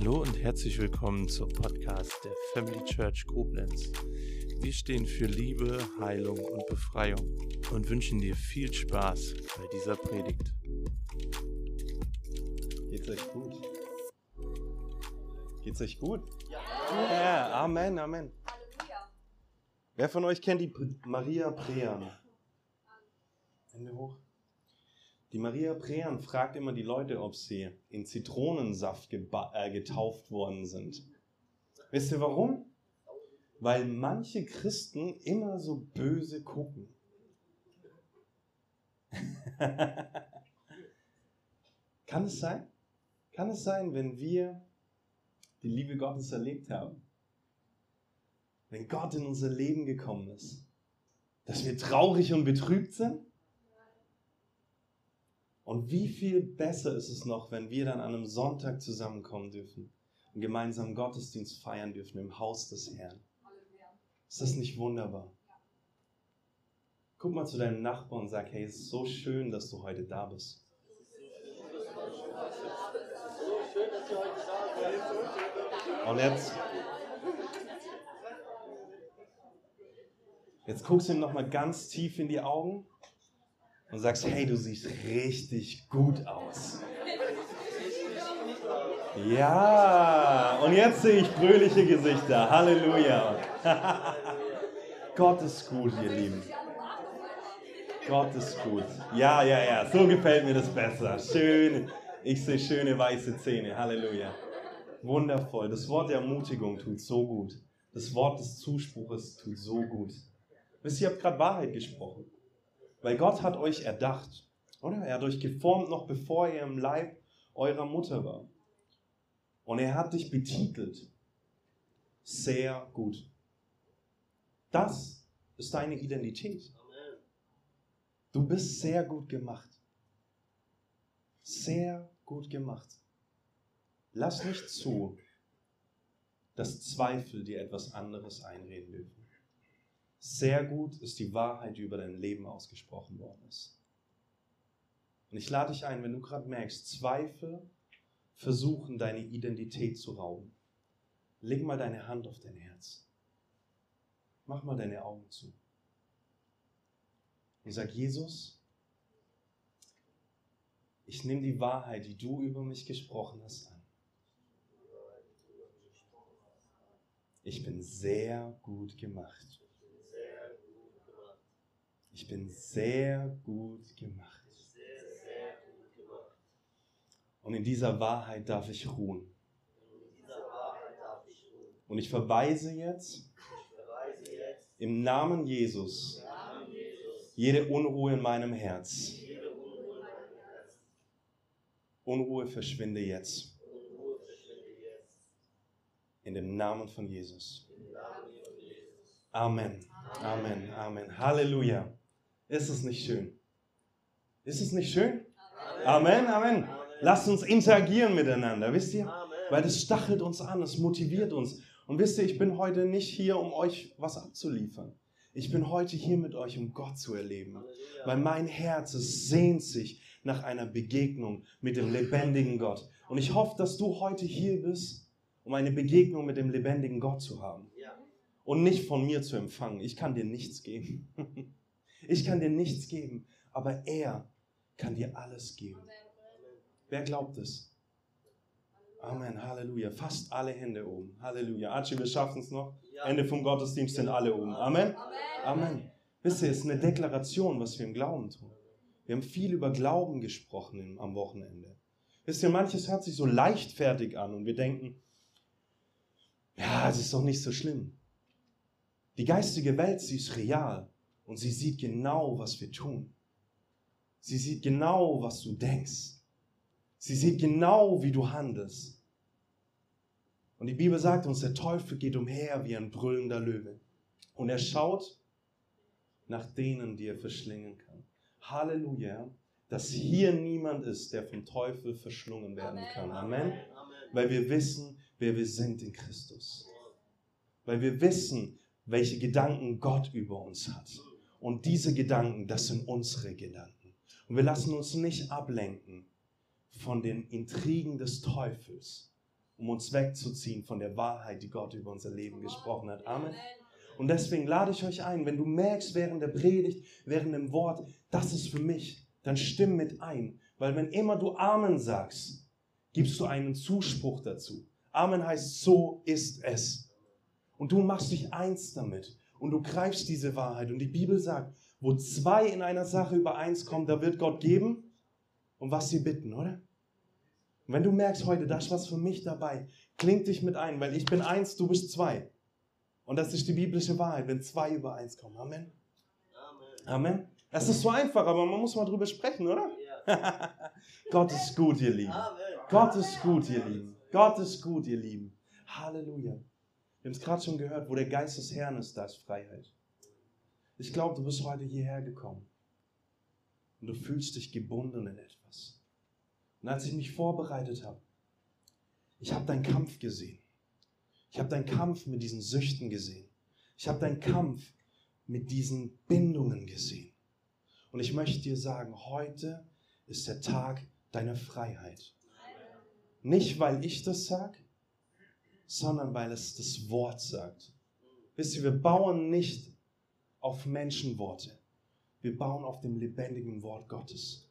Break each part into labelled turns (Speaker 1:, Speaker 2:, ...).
Speaker 1: Hallo und herzlich willkommen zum Podcast der Family Church Koblenz. Wir stehen für Liebe, Heilung und Befreiung und wünschen dir viel Spaß bei dieser Predigt.
Speaker 2: Geht's euch gut? Geht's euch gut? Ja. ja amen, amen. Halleluja. Wer von euch kennt die Maria Prean? Hände hoch. Die Maria Prean fragt immer die Leute, ob sie in Zitronensaft äh, getauft worden sind. Wisst ihr warum? Weil manche Christen immer so böse gucken. Kann es sein? Kann es sein, wenn wir die Liebe Gottes erlebt haben? Wenn Gott in unser Leben gekommen ist, dass wir traurig und betrübt sind? Und wie viel besser ist es noch, wenn wir dann an einem Sonntag zusammenkommen dürfen und gemeinsam Gottesdienst feiern dürfen im Haus des Herrn. Ist das nicht wunderbar? Guck mal zu deinem Nachbarn und sag, hey, es ist so schön, dass du heute da bist. Und jetzt, jetzt guckst du ihm nochmal ganz tief in die Augen und sagst, hey, du siehst richtig gut aus. Ja, und jetzt sehe ich fröhliche Gesichter. Halleluja. Gott ist gut, ihr Lieben. Gott ist gut. Ja, ja, ja, so gefällt mir das besser. Schön. Ich sehe schöne weiße Zähne. Halleluja. Wundervoll. Das Wort der Ermutigung tut so gut. Das Wort des Zuspruches tut so gut. Wisst ihr, ihr habt gerade Wahrheit gesprochen. Weil Gott hat euch erdacht, oder? Er hat euch geformt, noch bevor ihr im Leib eurer Mutter war. Und er hat dich betitelt. Sehr gut. Das ist deine Identität. Du bist sehr gut gemacht. Sehr gut gemacht. Lass nicht zu, dass Zweifel dir etwas anderes einreden dürfen. Sehr gut ist die Wahrheit, die über dein Leben ausgesprochen worden ist. Und ich lade dich ein, wenn du gerade merkst, Zweifel versuchen deine Identität zu rauben. Leg mal deine Hand auf dein Herz. Mach mal deine Augen zu. Und sag, Jesus, ich nehme die Wahrheit, die du über mich gesprochen hast, an. Ich bin sehr gut gemacht. Ich bin sehr gut gemacht. Und in dieser Wahrheit darf ich ruhen. Und ich verweise jetzt im Namen Jesus jede Unruhe in meinem Herz. Unruhe verschwinde jetzt. In dem Namen von Jesus. Amen. Amen. Amen. Halleluja. Ist es nicht schön? Ist es nicht schön? Amen, Amen. Lasst uns interagieren miteinander, wisst ihr? Weil das stachelt uns an, es motiviert uns. Und wisst ihr, ich bin heute nicht hier, um euch was abzuliefern. Ich bin heute hier mit euch, um Gott zu erleben. Weil mein Herz, es sehnt sich nach einer Begegnung mit dem lebendigen Gott. Und ich hoffe, dass du heute hier bist, um eine Begegnung mit dem lebendigen Gott zu haben. Und nicht von mir zu empfangen. Ich kann dir nichts geben. Ich kann dir nichts geben, aber er kann dir alles geben. Wer glaubt es? Amen, Halleluja. Fast alle Hände oben. Halleluja. Archie, wir schaffen es noch. Ende vom Gottesdienst sind alle oben. Amen. Amen. Wisst ihr, es ist eine Deklaration, was wir im Glauben tun. Wir haben viel über Glauben gesprochen am Wochenende. Wisst ihr, manches hört sich so leichtfertig an und wir denken, ja, es ist doch nicht so schlimm. Die geistige Welt, sie ist real. Und sie sieht genau, was wir tun. Sie sieht genau, was du denkst. Sie sieht genau, wie du handelst. Und die Bibel sagt uns, der Teufel geht umher wie ein brüllender Löwe. Und er schaut nach denen, die er verschlingen kann. Halleluja, dass hier niemand ist, der vom Teufel verschlungen werden kann. Amen. Weil wir wissen, wer wir sind in Christus. Weil wir wissen, welche Gedanken Gott über uns hat. Und diese Gedanken, das sind unsere Gedanken. Und wir lassen uns nicht ablenken von den Intrigen des Teufels, um uns wegzuziehen von der Wahrheit, die Gott über unser Leben gesprochen hat. Amen. Und deswegen lade ich euch ein, wenn du merkst während der Predigt, während dem Wort, das ist für mich, dann stimm mit ein. Weil wenn immer du Amen sagst, gibst du einen Zuspruch dazu. Amen heißt, so ist es. Und du machst dich eins damit. Und du greifst diese Wahrheit. Und die Bibel sagt, wo zwei in einer Sache übereinskommen, da wird Gott geben, um was sie bitten, oder? Und wenn du merkst heute, da ist was für mich dabei, kling dich mit ein, weil ich bin eins, du bist zwei. Und das ist die biblische Wahrheit, wenn zwei über eins kommen. Amen. Amen. Amen. Das ist so einfach, aber man muss mal drüber sprechen, oder? Ja. Gott ist gut, ihr Lieben. Amen. Gott ist gut, ihr Lieben. Gott ist gut, ihr Lieben. Halleluja. Wir haben es gerade schon gehört, wo der Geist des Herrn ist, da ist Freiheit. Ich glaube, du bist heute hierher gekommen und du fühlst dich gebunden in etwas. Und als ich mich vorbereitet habe, ich habe deinen Kampf gesehen. Ich habe deinen Kampf mit diesen Süchten gesehen. Ich habe deinen Kampf mit diesen Bindungen gesehen. Und ich möchte dir sagen, heute ist der Tag deiner Freiheit. Nicht, weil ich das sage, sondern weil es das Wort sagt. Wisst ihr, wir bauen nicht auf Menschenworte. Wir bauen auf dem lebendigen Wort Gottes.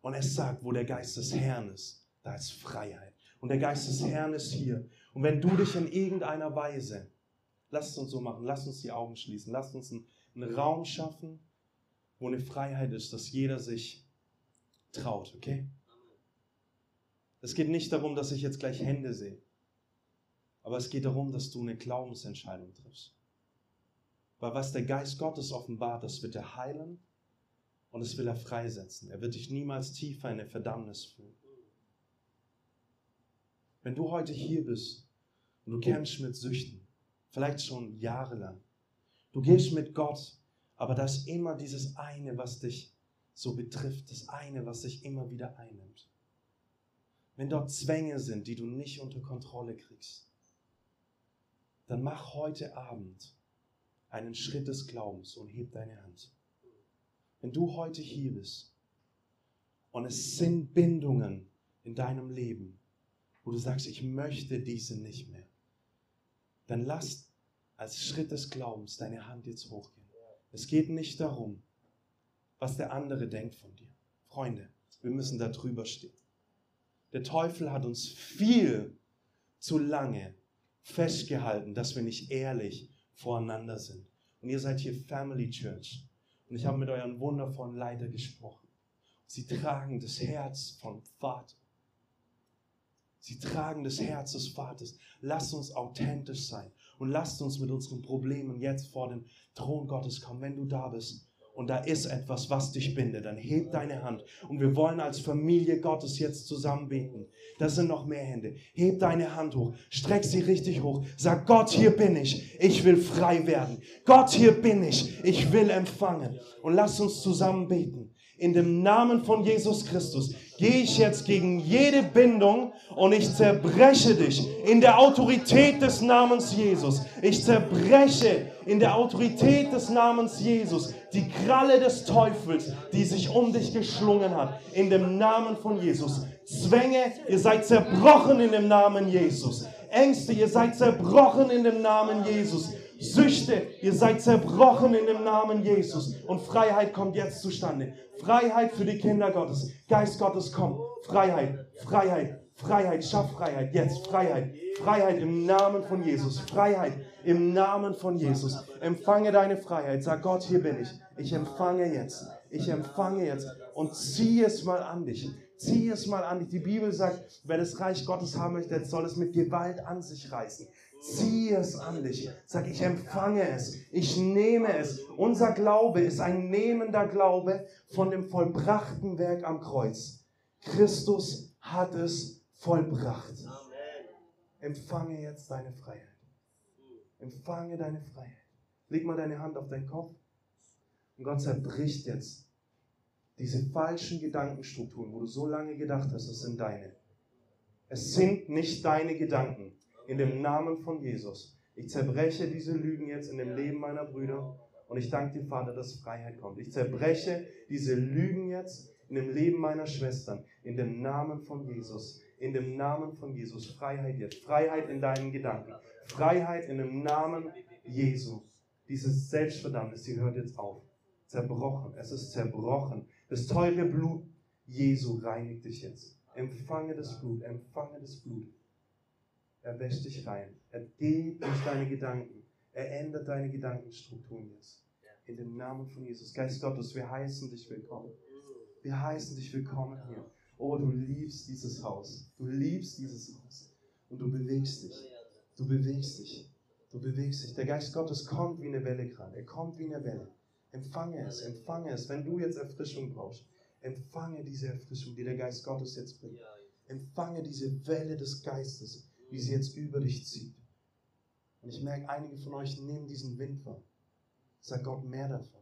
Speaker 2: Und es sagt, wo der Geist des Herrn ist, da ist Freiheit. Und der Geist des Herrn ist hier. Und wenn du dich in irgendeiner Weise, lasst uns so machen, lasst uns die Augen schließen, lasst uns einen, einen Raum schaffen, wo eine Freiheit ist, dass jeder sich traut, okay? Es geht nicht darum, dass ich jetzt gleich Hände sehe, aber es geht darum, dass du eine Glaubensentscheidung triffst. Weil was der Geist Gottes offenbart, das wird er heilen und das will er freisetzen. Er wird dich niemals tiefer in eine Verdammnis führen. Wenn du heute hier bist und du kämpfst mit Süchten, vielleicht schon jahrelang, du gehst mit Gott, aber da ist immer dieses eine, was dich so betrifft, das eine, was dich immer wieder einnimmt. Wenn dort Zwänge sind, die du nicht unter Kontrolle kriegst, dann mach heute Abend einen Schritt des Glaubens und heb deine Hand. Wenn du heute hier bist und es sind Bindungen in deinem Leben, wo du sagst, ich möchte diese nicht mehr, dann lass als Schritt des Glaubens deine Hand jetzt hochgehen. Es geht nicht darum, was der andere denkt von dir. Freunde, wir müssen da drüber stehen. Der Teufel hat uns viel zu lange festgehalten, dass wir nicht ehrlich voreinander sind. Und ihr seid hier Family Church. Und ich habe mit euren wundervollen Leiter gesprochen. Sie tragen das Herz vom Vater. Sie tragen das Herz des Vaters. Lasst uns authentisch sein und lasst uns mit unseren Problemen jetzt vor den Thron Gottes kommen. Wenn du da bist, und da ist etwas, was dich bindet, dann heb deine Hand. Und wir wollen als Familie Gottes jetzt zusammen beten. Das sind noch mehr Hände. Heb deine Hand hoch, streck sie richtig hoch. Sag, Gott, hier bin ich. Ich will frei werden. Gott, hier bin ich. Ich will empfangen. Und lass uns zusammen beten. In dem Namen von Jesus Christus gehe ich jetzt gegen jede Bindung und ich zerbreche dich in der Autorität des Namens Jesus. Ich zerbreche in der Autorität des Namens Jesus die Kralle des Teufels, die sich um dich geschlungen hat. In dem Namen von Jesus. Zwänge, ihr seid zerbrochen in dem Namen Jesus. Ängste, ihr seid zerbrochen in dem Namen Jesus. Süchte, ihr seid zerbrochen in dem Namen Jesus. Und Freiheit kommt jetzt zustande. Freiheit für die Kinder Gottes. Geist Gottes, komm. Freiheit, Freiheit, Freiheit. Schaff Freiheit. Jetzt Freiheit. Freiheit im Namen von Jesus. Freiheit im Namen von Jesus. Empfange deine Freiheit. Sag Gott, hier bin ich. Ich empfange jetzt. Ich empfange jetzt. Und zieh es mal an dich. Zieh es mal an dich. Die Bibel sagt, wer das Reich Gottes haben möchte, soll es mit Gewalt an sich reißen. Zieh es an dich. Sag, ich empfange es. Ich nehme es. Unser Glaube ist ein nehmender Glaube von dem vollbrachten Werk am Kreuz. Christus hat es vollbracht. Empfange jetzt deine Freiheit. Empfange deine Freiheit. Leg mal deine Hand auf deinen Kopf. Und Gott zerbricht jetzt diese falschen Gedankenstrukturen, wo du so lange gedacht hast, es sind deine. Es sind nicht deine Gedanken in dem Namen von Jesus. Ich zerbreche diese Lügen jetzt in dem Leben meiner Brüder und ich danke dir, Vater, dass Freiheit kommt. Ich zerbreche diese Lügen jetzt in dem Leben meiner Schwestern, in dem Namen von Jesus, in dem Namen von Jesus. Freiheit jetzt, Freiheit in deinen Gedanken, Freiheit in dem Namen Jesu. Dieses Selbstverdammnis, sie hört jetzt auf. Zerbrochen, es ist zerbrochen. Das teure Blut Jesu reinigt dich jetzt. Empfange das Blut, empfange das Blut. Er wäscht dich rein. Er geht durch deine Gedanken. Er ändert deine Gedankenstrukturen jetzt. In dem Namen von Jesus. Geist Gottes, wir heißen dich willkommen. Wir heißen dich willkommen hier. Oh, du liebst dieses Haus. Du liebst dieses Haus. Und du bewegst dich. Du bewegst dich. Du bewegst dich. Der Geist Gottes kommt wie eine Welle gerade. Er kommt wie eine Welle. Empfange es, empfange es. Wenn du jetzt Erfrischung brauchst, empfange diese Erfrischung, die der Geist Gottes jetzt bringt. Empfange diese Welle des Geistes, wie sie jetzt über dich zieht. Und ich merke, einige von euch nehmen diesen Wind wahr. Sag Gott mehr davon.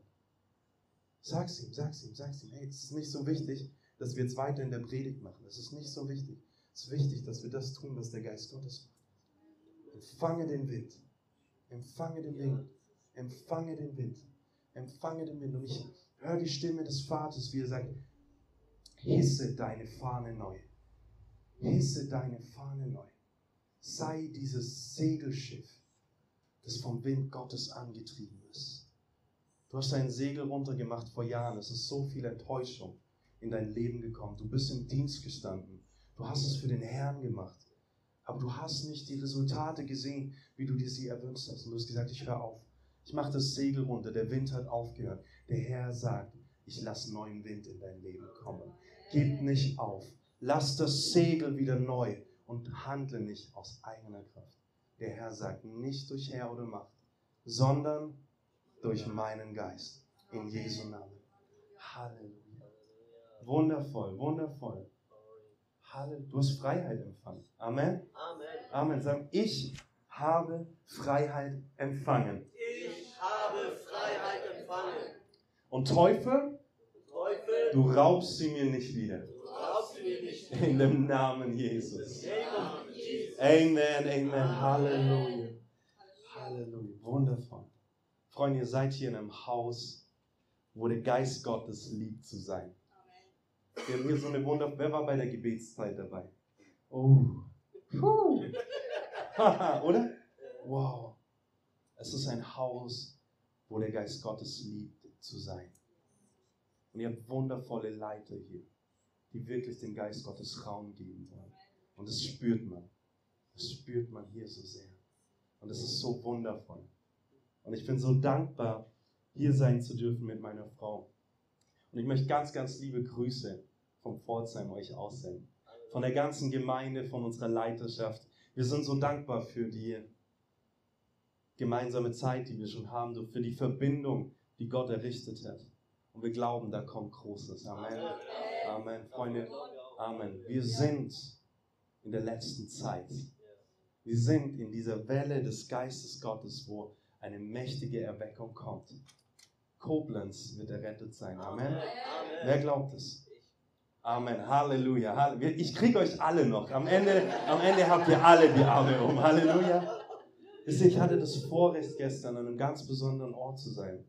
Speaker 2: Sag's ihm, sag's ihm, sag's ihm. Hey, es ist nicht so wichtig, dass wir jetzt weiter in der Predigt machen. Es ist nicht so wichtig. Es ist wichtig, dass wir das tun, was der Geist Gottes macht. Empfange den Wind. Empfange den Wind. Empfange den Wind. Empfange den Wind. Und ich höre die Stimme des Vaters, wie er sagt, hisse deine Fahne neu. Hisse deine Fahne neu. Sei dieses Segelschiff, das vom Wind Gottes angetrieben ist. Du hast dein Segel runtergemacht vor Jahren. Es ist so viel Enttäuschung in dein Leben gekommen. Du bist im Dienst gestanden. Du hast es für den Herrn gemacht. Aber du hast nicht die Resultate gesehen, wie du dir sie erwünscht hast. Und du hast gesagt, ich höre auf. Ich mache das Segel runter. Der Wind hat aufgehört. Der Herr sagt, ich lasse neuen Wind in dein Leben kommen. Gib nicht auf. Lass das Segel wieder neu und handle nicht aus eigener Kraft. Der Herr sagt, nicht durch Herr oder Macht, sondern durch meinen Geist. In Jesu Namen. Halleluja. Wundervoll, wundervoll. Halleluja. Du hast Freiheit empfangen. Amen. Amen. Amen. Sag, ich habe Freiheit empfangen.
Speaker 3: Ich habe Freiheit empfangen.
Speaker 2: Und Teufel,
Speaker 3: Teufel,
Speaker 2: du raubst sie mir nicht wieder.
Speaker 3: du raubst mir nicht.
Speaker 2: In dem Namen Jesus. Amen, amen. Halleluja. Halleluja. Wundervoll. Freunde, ihr seid hier in einem Haus, wo der Geist Gottes liebt zu sein. Wir haben hier so eine Wunder. Wer war bei der Gebetszeit dabei? Oh. Puh. Oder? Wow. Es ist ein Haus, wo der Geist Gottes liebt zu sein. Und ihr habt wundervolle Leiter hier, die wirklich dem Geist Gottes Raum geben wollen. Und das spürt man. Das spürt man hier so sehr. Und es ist so wundervoll. Und ich bin so dankbar, hier sein zu dürfen mit meiner Frau. Und ich möchte ganz, ganz liebe Grüße vom Pforzheim euch aussenden. Von der ganzen Gemeinde, von unserer Leiterschaft. Wir sind so dankbar für die gemeinsame Zeit, die wir schon haben, für die Verbindung, die Gott errichtet hat. Und wir glauben, da kommt Großes. Amen. Amen. Freunde, Amen. Wir sind in der letzten Zeit. Wir sind in dieser Welle des Geistes Gottes, wo eine mächtige Erweckung kommt. Koblenz wird errettet sein. Amen. Wer glaubt es? Amen. Halleluja. Halle- Ich kriege euch alle noch. Am Ende, am Ende habt ihr alle die Arme um. Halleluja. Ich hatte das Vorrecht gestern an einem ganz besonderen Ort zu sein.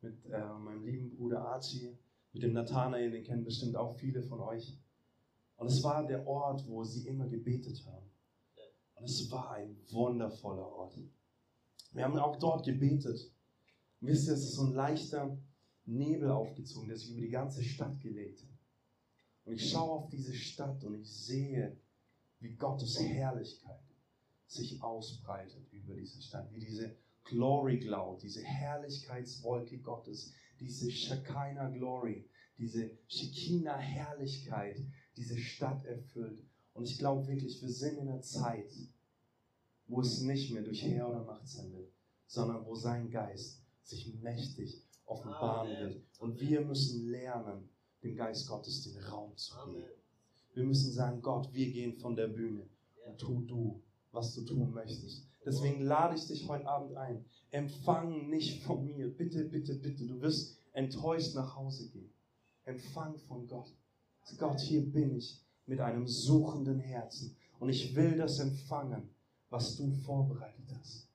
Speaker 2: Mit äh, meinem lieben Bruder Archie, mit dem Nathanael, den kennen bestimmt auch viele von euch. Und es war der Ort, wo sie immer gebetet haben. Und es war ein wundervoller Ort. Wir haben auch dort gebetet. Und wisst ihr, es ist so ein leichter Nebel aufgezogen, der sich über die ganze Stadt gelegt hat. Und ich schaue auf diese Stadt und ich sehe, wie Gottes Herrlichkeit sich ausbreitet über diese Stadt, wie diese Glory Cloud, diese Herrlichkeitswolke Gottes, diese Shekinah Glory, diese Shekinah Herrlichkeit, diese Stadt erfüllt. Und ich glaube wirklich, wir sind in einer Zeit, wo es nicht mehr durch Herr oder Macht sein wird, sondern wo sein Geist sich mächtig offenbaren wird. Und wir müssen lernen, dem Geist Gottes den Raum zu geben. Wir müssen sagen, Gott, wir gehen von der Bühne und tu du, was du tun möchtest. Deswegen lade ich dich heute Abend ein. Empfang nicht von mir. Bitte, bitte, bitte. Du wirst enttäuscht nach Hause gehen. Empfang von Gott. Gott, hier bin ich mit einem suchenden Herzen. Und ich will das empfangen, was du vorbereitet hast.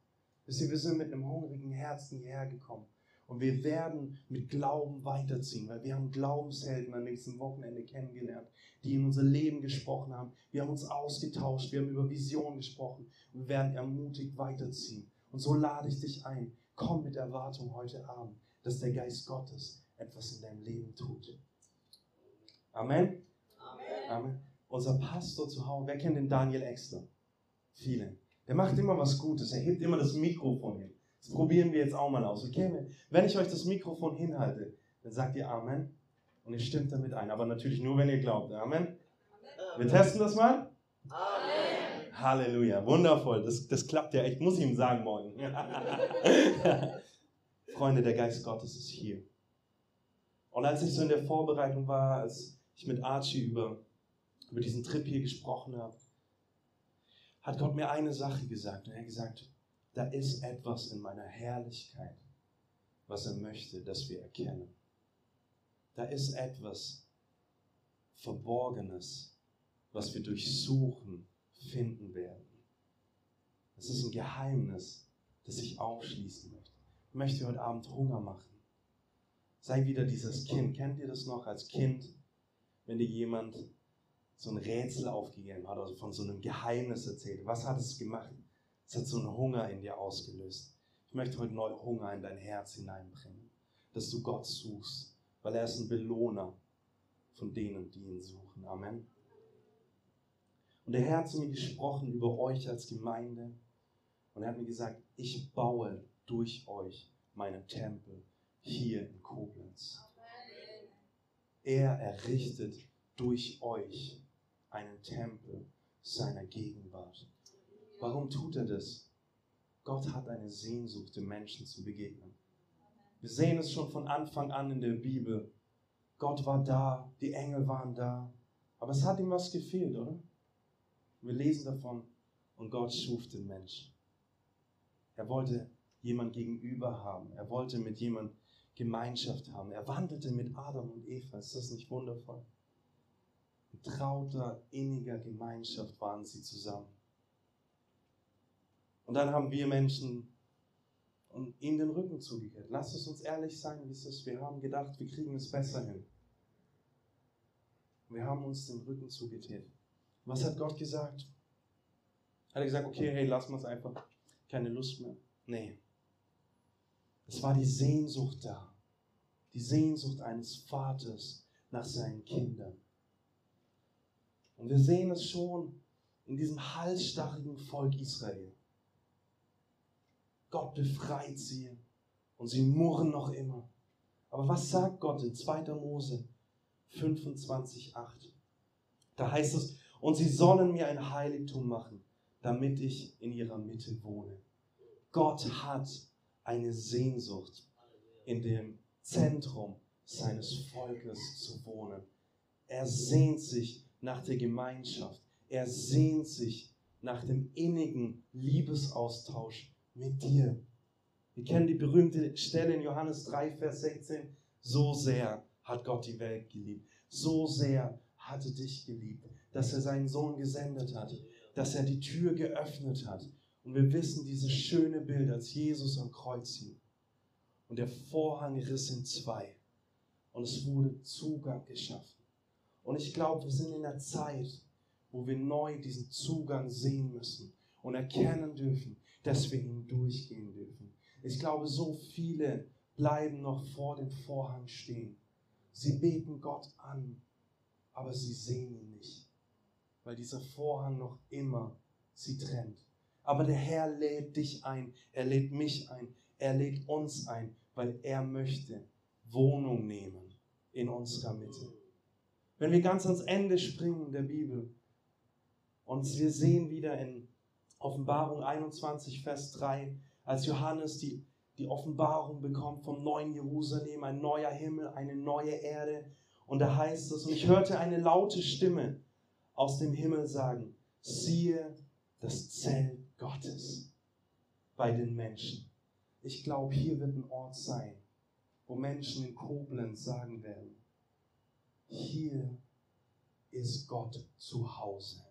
Speaker 2: Wisst ihr, wir sind mit einem hungrigen Herzen hierher gekommen. Und wir werden mit Glauben weiterziehen, weil wir haben Glaubenshelden an diesem Wochenende kennengelernt, die in unser Leben gesprochen haben. Wir haben uns ausgetauscht, wir haben über Visionen gesprochen und wir werden ermutigt weiterziehen. Und so lade ich dich ein, komm mit Erwartung heute Abend, dass der Geist Gottes etwas in deinem Leben tut. Amen.
Speaker 3: Amen.
Speaker 2: Amen. Unser Pastor zu Hause, wer kennt den Daniel Exter? Viele. Der macht immer was Gutes, er hebt immer das Mikrofon hin. Das probieren wir jetzt auch mal aus. Okay? Wenn ich euch das Mikrofon hinhalte, dann sagt ihr Amen und ihr stimmt damit ein. Aber natürlich nur, wenn ihr glaubt. Amen. Wir testen das mal.
Speaker 3: Amen.
Speaker 2: Halleluja, wundervoll. Das, das klappt ja echt, muss ich ihm sagen morgen. Freunde, der Geist Gottes ist hier. Und als ich so in der Vorbereitung war, als ich mit Archie über, über diesen Trip hier gesprochen habe, hat Gott mir eine Sache gesagt. Und er hat gesagt, da ist etwas in meiner Herrlichkeit, was er möchte, dass wir erkennen. Da ist etwas Verborgenes, was wir durchsuchen, finden werden. Es ist ein Geheimnis, das ich aufschließen möchte. Ich möchte heute Abend Hunger machen. Sei wieder dieses Kind. Kennt ihr das noch als Kind, wenn dir jemand so ein Rätsel aufgegeben hat, also von so einem Geheimnis erzählt? Was hat es gemacht? Es hat so einen Hunger in dir ausgelöst. Ich möchte heute neu Hunger in dein Herz hineinbringen, dass du Gott suchst, weil er ist ein Belohner von denen, die ihn suchen. Amen. Und der Herr hat zu mir gesprochen über euch als Gemeinde und er hat mir gesagt, ich baue durch euch meinen Tempel hier in Koblenz. Er errichtet durch euch einen Tempel seiner Gegenwart. Warum tut er das? Gott hat eine Sehnsucht, den Menschen zu begegnen. Wir sehen es schon von Anfang an in der Bibel. Gott war da, die Engel waren da, aber es hat ihm was gefehlt, oder? Wir lesen davon und Gott schuf den Menschen. Er wollte jemand gegenüber haben. Er wollte mit jemand Gemeinschaft haben. Er wandelte mit Adam und Eva. Ist das nicht wundervoll? In trauter, inniger Gemeinschaft waren sie zusammen. Und dann haben wir Menschen und ihm den Rücken zugekehrt. Lasst es uns ehrlich sein, wie es ist. Wir haben gedacht, wir kriegen es besser hin. Wir haben uns den Rücken zugekehrt. Was hat Gott gesagt? Hat er gesagt, okay, hey, lass mal es einfach. Keine Lust mehr. Nee. Es war die Sehnsucht da. Die Sehnsucht eines Vaters nach seinen Kindern. Und wir sehen es schon in diesem halsstacheligen Volk Israel. Gott befreit sie und sie murren noch immer. Aber was sagt Gott in 2. Mose 25,8? Da heißt es, und sie sollen mir ein Heiligtum machen, damit ich in ihrer Mitte wohne. Gott hat eine Sehnsucht, in dem Zentrum seines Volkes zu wohnen. Er sehnt sich nach der Gemeinschaft. Er sehnt sich nach dem innigen Liebesaustausch mit dir. Wir kennen die berühmte Stelle in Johannes 3, Vers 16. So sehr hat Gott die Welt geliebt. So sehr hat er dich geliebt, dass er seinen Sohn gesendet hat, dass er die Tür geöffnet hat. Und wir wissen dieses schöne Bild, als Jesus am Kreuz hing. Und der Vorhang riss in zwei. Und es wurde Zugang geschaffen. Und ich glaube, wir sind in einer Zeit, wo wir neu diesen Zugang sehen müssen und erkennen dürfen, dass wir hindurchgehen dürfen. Ich glaube, so viele bleiben noch vor dem Vorhang stehen. Sie beten Gott an, aber sie sehen ihn nicht, weil dieser Vorhang noch immer sie trennt. Aber der Herr lädt dich ein, er lädt mich ein, er lädt uns ein, weil er möchte Wohnung nehmen in unserer Mitte. Wenn wir ganz ans Ende springen der Bibel und wir sehen wieder in Offenbarung 21, Vers 3, als Johannes die, die Offenbarung bekommt vom neuen Jerusalem, ein neuer Himmel, eine neue Erde. Und da heißt es, und ich hörte eine laute Stimme aus dem Himmel sagen, siehe das Zelt Gottes bei den Menschen. Ich glaube, hier wird ein Ort sein, wo Menschen in Koblenz sagen werden, hier ist Gott zu Hause.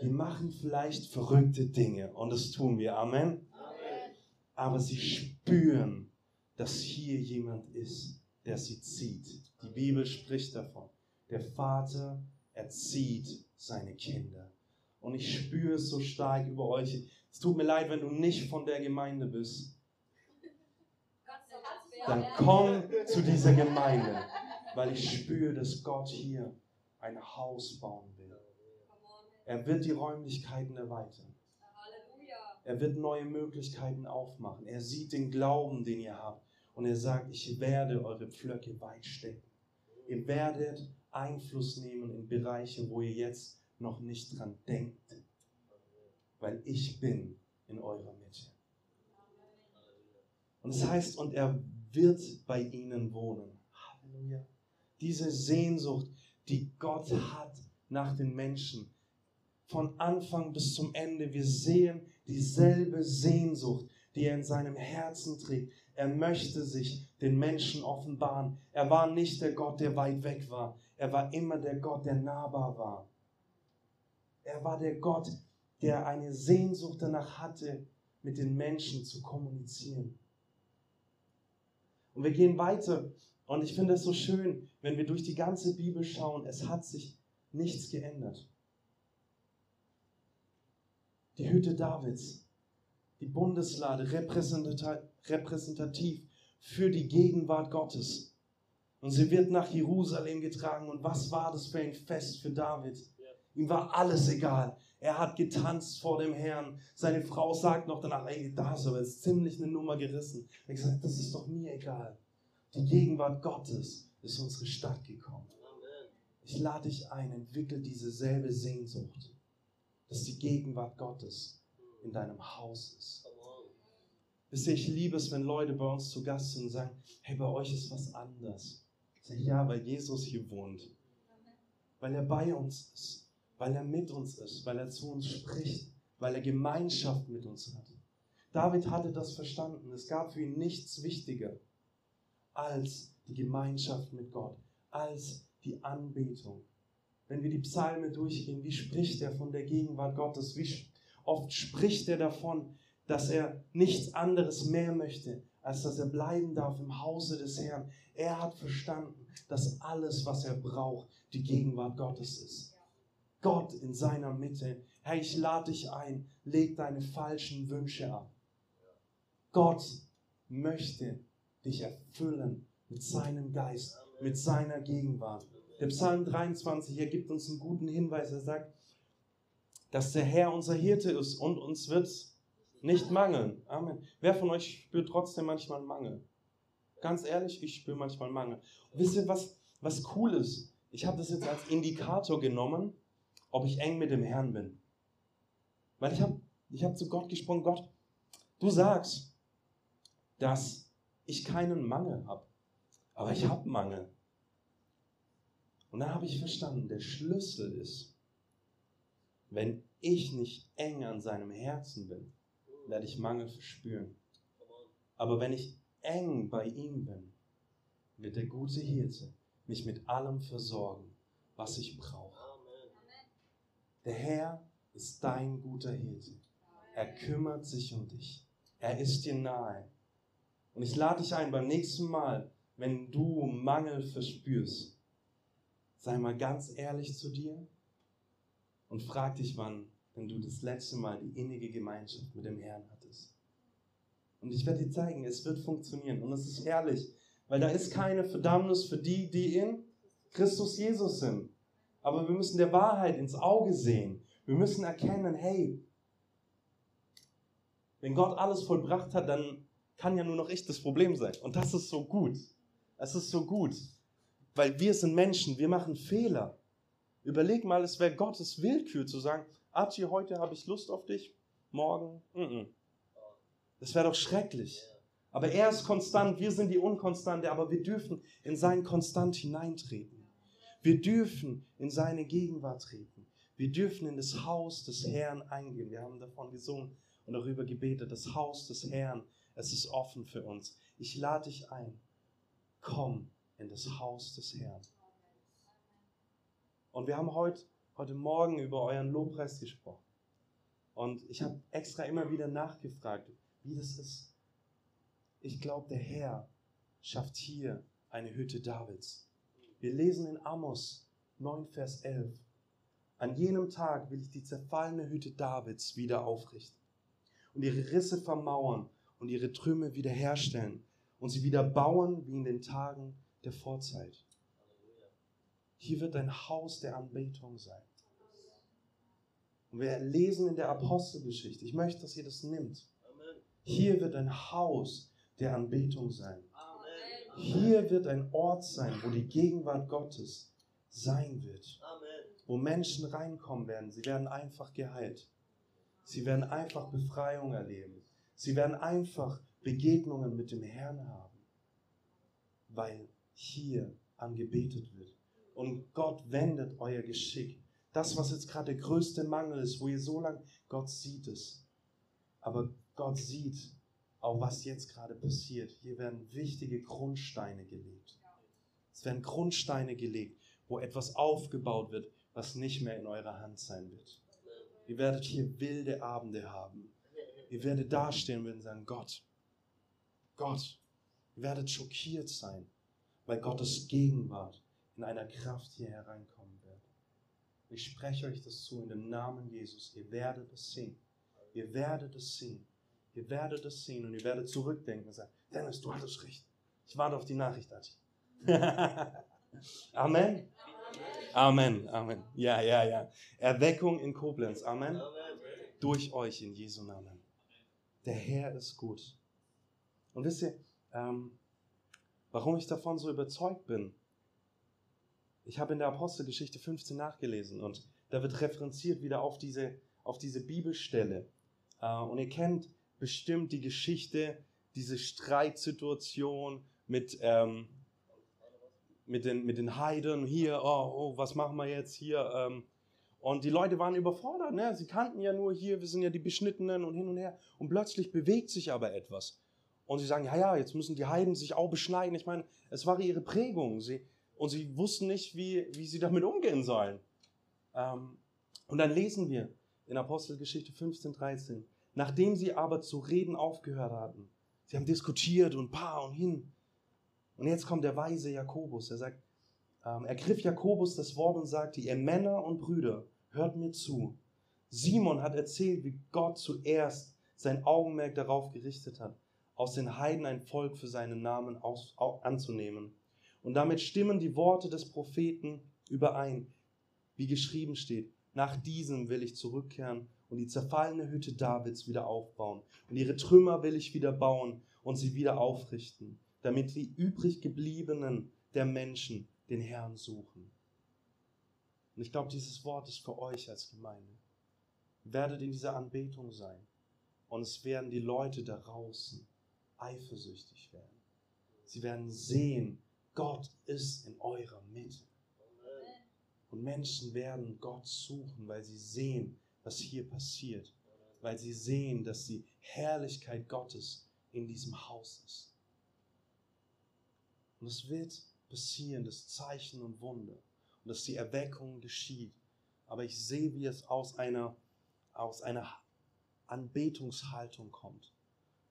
Speaker 2: Wir machen vielleicht verrückte Dinge und das tun wir. Amen.
Speaker 3: Amen.
Speaker 2: aber sie spüren, dass hier jemand ist, der sie zieht. Die Bibel spricht davon. Der Vater erzieht seine Kinder. Und ich spüre es so stark über euch. Es tut mir leid, wenn du nicht von der Gemeinde bist. Dann komm zu dieser Gemeinde, weil ich spüre, dass Gott hier ein Haus bauen will. Er wird die Räumlichkeiten erweitern. Er wird neue Möglichkeiten aufmachen. Er sieht den Glauben, den ihr habt. Und er sagt, ich werde eure Pflöcke weit stecken. Ihr werdet Einfluss nehmen in Bereiche, wo ihr jetzt noch nicht dran denkt. Weil ich bin in eurer Mitte. Und es das heißt, und er wird bei ihnen wohnen. Halleluja. Diese Sehnsucht, die Gott hat nach den Menschen, von Anfang bis zum Ende. Wir sehen dieselbe Sehnsucht, die er in seinem Herzen trägt. Er möchte sich den Menschen offenbaren. Er war nicht der Gott, der weit weg war. Er war immer der Gott, der nahbar war. Er war der Gott, der eine Sehnsucht danach hatte, mit den Menschen zu kommunizieren. Und wir gehen weiter. Und ich finde es so schön, wenn wir durch die ganze Bibel schauen, es hat sich nichts geändert die Hütte Davids, die Bundeslade repräsentativ für die Gegenwart Gottes. Und sie wird nach Jerusalem getragen. Und was war das für ein Fest für David? Ihm war alles egal. Er hat getanzt vor dem Herrn. Seine Frau sagt noch danach, ey, da hast du aber jetzt ziemlich eine Nummer gerissen. Er hat gesagt, das ist doch mir egal. Die Gegenwart Gottes ist unsere Stadt gekommen. Ich lade dich ein, entwickel diese selbe Sehnsucht dass die Gegenwart Gottes in deinem Haus ist. Wisst ihr, ich liebe es, wenn Leute bei uns zu Gast sind und sagen, hey, bei euch ist was anders. Ich sage, ja, weil Jesus hier wohnt. Weil er bei uns ist. Weil er mit uns ist. Weil er zu uns spricht. Weil er Gemeinschaft mit uns hat. David hatte das verstanden. Es gab für ihn nichts wichtiger als die Gemeinschaft mit Gott, als die Anbetung, wenn wir die Psalme durchgehen, wie spricht er von der Gegenwart Gottes? Wie oft spricht er davon, dass er nichts anderes mehr möchte, als dass er bleiben darf im Hause des Herrn. Er hat verstanden, dass alles, was er braucht, die Gegenwart Gottes ist. Gott in seiner Mitte. Herr, ich lade dich ein, leg deine falschen Wünsche ab. Gott möchte dich erfüllen mit seinem Geist, mit seiner Gegenwart. Der Psalm 23 hier gibt uns einen guten Hinweis. Er sagt, dass der Herr unser Hirte ist und uns wird nicht mangeln. Amen. Wer von euch spürt trotzdem manchmal Mangel? Ganz ehrlich, ich spüre manchmal Mangel. Und wisst ihr, was, was cool ist? Ich habe das jetzt als Indikator genommen, ob ich eng mit dem Herrn bin. Weil ich habe ich hab zu Gott gesprochen, Gott, du sagst, dass ich keinen Mangel habe. Aber ich habe Mangel. Und dann habe ich verstanden, der Schlüssel ist, wenn ich nicht eng an seinem Herzen bin, werde ich Mangel verspüren. Aber wenn ich eng bei ihm bin, wird der gute Hirte mich mit allem versorgen, was ich brauche. Der Herr ist dein guter Hirte. Er kümmert sich um dich. Er ist dir nahe. Und ich lade dich ein, beim nächsten Mal, wenn du Mangel verspürst, sei mal ganz ehrlich zu dir und frag dich, wann wenn du das letzte Mal die innige Gemeinschaft mit dem Herrn hattest. Und ich werde dir zeigen, es wird funktionieren. Und es ist herrlich, weil da ist keine Verdammnis für die, die in Christus Jesus sind. Aber wir müssen der Wahrheit ins Auge sehen. Wir müssen erkennen, hey, wenn Gott alles vollbracht hat, dann kann ja nur noch ich das Problem sein. Und das ist so gut. Es ist so gut. Weil wir sind Menschen, wir machen Fehler. Überleg mal, es wäre Gottes Willkür zu sagen, Archie, heute habe ich Lust auf dich, morgen, mm -mm. das wäre doch schrecklich. Aber er ist konstant, wir sind die Unkonstante, aber wir dürfen in sein Konstant hineintreten. Wir dürfen in seine Gegenwart treten. Wir dürfen in das Haus des Herrn eingehen. Wir haben davon gesungen und darüber gebetet. Das Haus des Herrn, es ist offen für uns. Ich lade dich ein. Komm in das Haus des Herrn. Und wir haben heute, heute Morgen über euren Lobpreis gesprochen. Und ich habe extra immer wieder nachgefragt, wie das ist. ich glaube, der Herr schafft hier eine Hütte Davids. Wir lesen in Amos 9, Vers 11. An jenem Tag will ich die zerfallene Hütte Davids wieder aufrichten und ihre Risse vermauern und ihre Trümmer wiederherstellen und sie wieder bauen wie in den Tagen der Vorzeit. Hier wird ein Haus der Anbetung sein. Und wir lesen in der Apostelgeschichte, ich möchte, dass ihr das nimmt. Hier wird ein Haus der Anbetung sein. Hier wird ein Ort sein, wo die Gegenwart Gottes sein wird. Wo Menschen reinkommen werden. Sie werden einfach geheilt. Sie werden einfach Befreiung erleben. Sie werden einfach Begegnungen mit dem Herrn haben. Weil hier angebetet wird. Und Gott wendet euer Geschick. Das, was jetzt gerade der größte Mangel ist, wo ihr so lange, Gott sieht es. Aber Gott sieht auch, was jetzt gerade passiert. Hier werden wichtige Grundsteine gelegt. Es werden Grundsteine gelegt, wo etwas aufgebaut wird, was nicht mehr in eurer Hand sein wird. Ihr werdet hier wilde Abende haben. Ihr werdet dastehen und sagen, Gott, Gott, ihr werdet schockiert sein, weil Gottes Gegenwart in einer Kraft hier hereinkommen wird. Ich spreche euch das zu in dem Namen Jesus. Ihr werdet es sehen. Ihr werdet es sehen. Ihr werdet es sehen und ihr werdet zurückdenken und sagen, Dennis, du hattest recht. Ich warte auf die Nachricht, Ati. Amen. Amen, Amen. Ja, ja, ja. Erweckung in Koblenz. Amen. Durch euch in Jesu Namen. Der Herr ist gut. Und wisst ihr, ähm, warum ich davon so überzeugt bin? Ich habe in der Apostelgeschichte 15 nachgelesen und da wird referenziert wieder auf diese, auf diese Bibelstelle. Äh, und ihr kennt bestimmt die Geschichte, diese Streitsituation mit, ähm, mit, den, mit den Heiden. Hier, oh, oh, was machen wir jetzt hier? Ähm, und die Leute waren überfordert. Ne? Sie kannten ja nur hier, wir sind ja die Beschnittenen und hin und her. Und plötzlich bewegt sich aber etwas. Und sie sagen, ja, ja, jetzt müssen die Heiden sich auch beschneiden. Ich meine, es war ihre Prägung. Sie, und sie wussten nicht, wie, wie sie damit umgehen sollen. Ähm, und dann lesen wir in Apostelgeschichte 15, 13. Nachdem sie aber zu reden aufgehört hatten, sie haben diskutiert und paar und hin. Und jetzt kommt der weise Jakobus. Er sagt, ähm, ergriff Jakobus das Wort und sagte, ihr Männer und Brüder, hört mir zu. Simon hat erzählt, wie Gott zuerst sein Augenmerk darauf gerichtet hat, aus den Heiden ein Volk für seinen Namen aus, anzunehmen. Und damit stimmen die Worte des Propheten überein, wie geschrieben steht. Nach diesem will ich zurückkehren und die zerfallene Hütte Davids wieder aufbauen. Und ihre Trümmer will ich wieder bauen und sie wieder aufrichten, damit die übrig gebliebenen der Menschen den Herrn suchen. Und ich glaube, dieses Wort ist für euch als Gemeinde. werdet in dieser Anbetung sein. Und es werden die Leute da draußen eifersüchtig werden. Sie werden sehen, Gott ist in eurer Mitte. Und Menschen werden Gott suchen, weil sie sehen, was hier passiert, weil sie sehen, dass die Herrlichkeit Gottes in diesem Haus ist. Und es wird passieren, das Zeichen und Wunder und dass die Erweckung geschieht. Aber ich sehe, wie es aus einer, aus einer Anbetungshaltung kommt,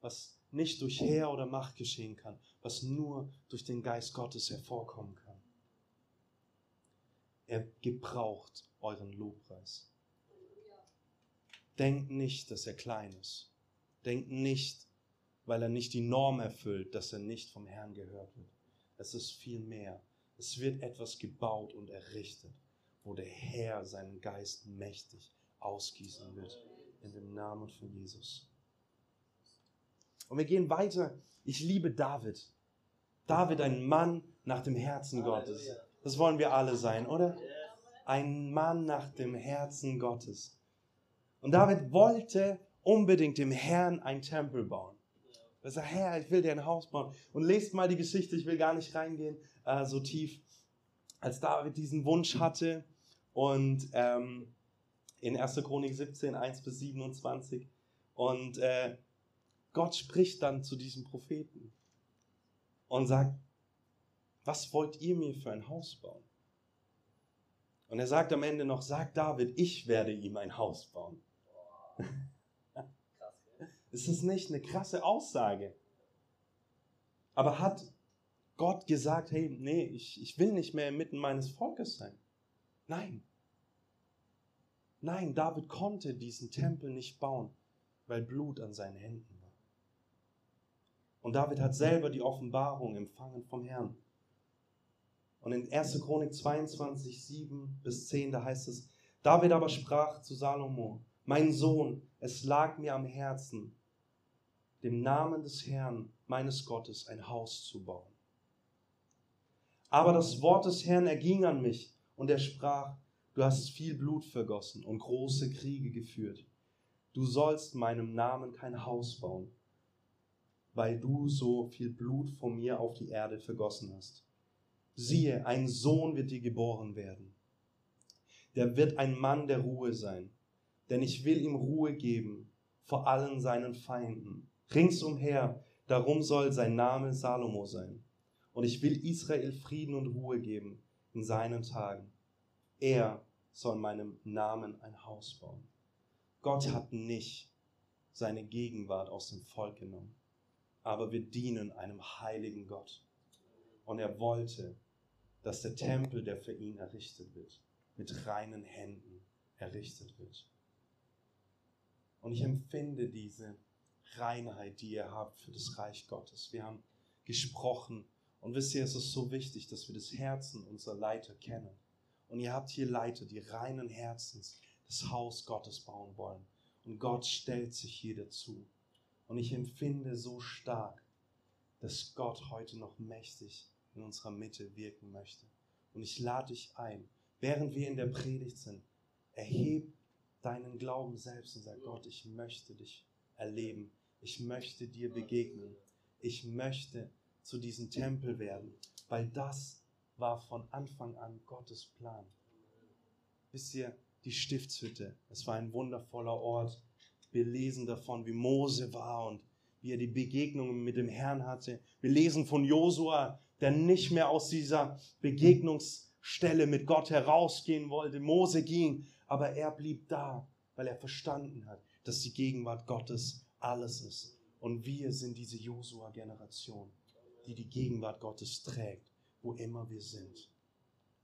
Speaker 2: was nicht durch Heer oder Macht geschehen kann, was nur durch den Geist Gottes hervorkommen kann. Er gebraucht euren Lobpreis. Denkt nicht, dass er klein ist. Denkt nicht, weil er nicht die Norm erfüllt, dass er nicht vom Herrn gehört wird. Es ist viel mehr. Es wird etwas gebaut und errichtet, wo der Herr seinen Geist mächtig ausgießen wird. In dem Namen von Jesus. Und wir gehen weiter. Ich liebe David. David, ein Mann nach dem Herzen Gottes. Das wollen wir alle sein, oder? Ein Mann nach dem Herzen Gottes. Und David wollte unbedingt dem Herrn ein Tempel bauen. Er sagt, Herr, ich will dir ein Haus bauen. Und lest mal die Geschichte, ich will gar nicht reingehen äh, so tief. Als David diesen Wunsch hatte und ähm, in 1. Chronik 17, 1 bis 27 und äh, Gott spricht dann zu diesem Propheten und sagt, was wollt ihr mir für ein Haus bauen? Und er sagt am Ende noch, sagt David, ich werde ihm ein Haus bauen. Ist das nicht eine krasse Aussage? Aber hat Gott gesagt, hey, nee, ich, ich will nicht mehr inmitten meines Volkes sein? Nein. Nein, David konnte diesen Tempel nicht bauen, weil Blut an seinen Händen. Und David hat selber die Offenbarung empfangen vom Herrn. Und in 1. Chronik 22, 7 bis 10, da heißt es, David aber sprach zu Salomo, mein Sohn, es lag mir am Herzen, dem Namen des Herrn, meines Gottes, ein Haus zu bauen. Aber das Wort des Herrn erging an mich und er sprach, du hast viel Blut vergossen und große Kriege geführt. Du sollst meinem Namen kein Haus bauen, weil du so viel Blut von mir auf die Erde vergossen hast. Siehe, ein Sohn wird dir geboren werden. Der wird ein Mann der Ruhe sein, denn ich will ihm Ruhe geben vor allen seinen Feinden. Ringsumher, darum soll sein Name Salomo sein. Und ich will Israel Frieden und Ruhe geben in seinen Tagen. Er soll meinem Namen ein Haus bauen. Gott hat nicht seine Gegenwart aus dem Volk genommen, aber wir dienen einem heiligen Gott. Und er wollte, dass der Tempel, der für ihn errichtet wird, mit reinen Händen errichtet wird. Und ich empfinde diese Reinheit, die ihr habt für das Reich Gottes. Wir haben gesprochen und wisst ihr, es ist so wichtig, dass wir das Herzen unserer Leiter kennen. Und ihr habt hier Leiter, die reinen Herzens das Haus Gottes bauen wollen. Und Gott stellt sich hier dazu. Und ich empfinde so stark, dass Gott heute noch mächtig in unserer Mitte wirken möchte. Und ich lade dich ein, während wir in der Predigt sind, erheb deinen Glauben selbst und sag, Gott, ich möchte dich erleben. Ich möchte dir begegnen. Ich möchte zu diesem Tempel werden, weil das war von Anfang an Gottes Plan. Wisst ihr, die Stiftshütte, es war ein wundervoller Ort. Wir lesen davon, wie Mose war und wie er die Begegnungen mit dem Herrn hatte. Wir lesen von Josua, der nicht mehr aus dieser Begegnungsstelle mit Gott herausgehen wollte. Mose ging, aber er blieb da, weil er verstanden hat, dass die Gegenwart Gottes alles ist. Und wir sind diese Josua-Generation, die die Gegenwart Gottes trägt, wo immer wir sind.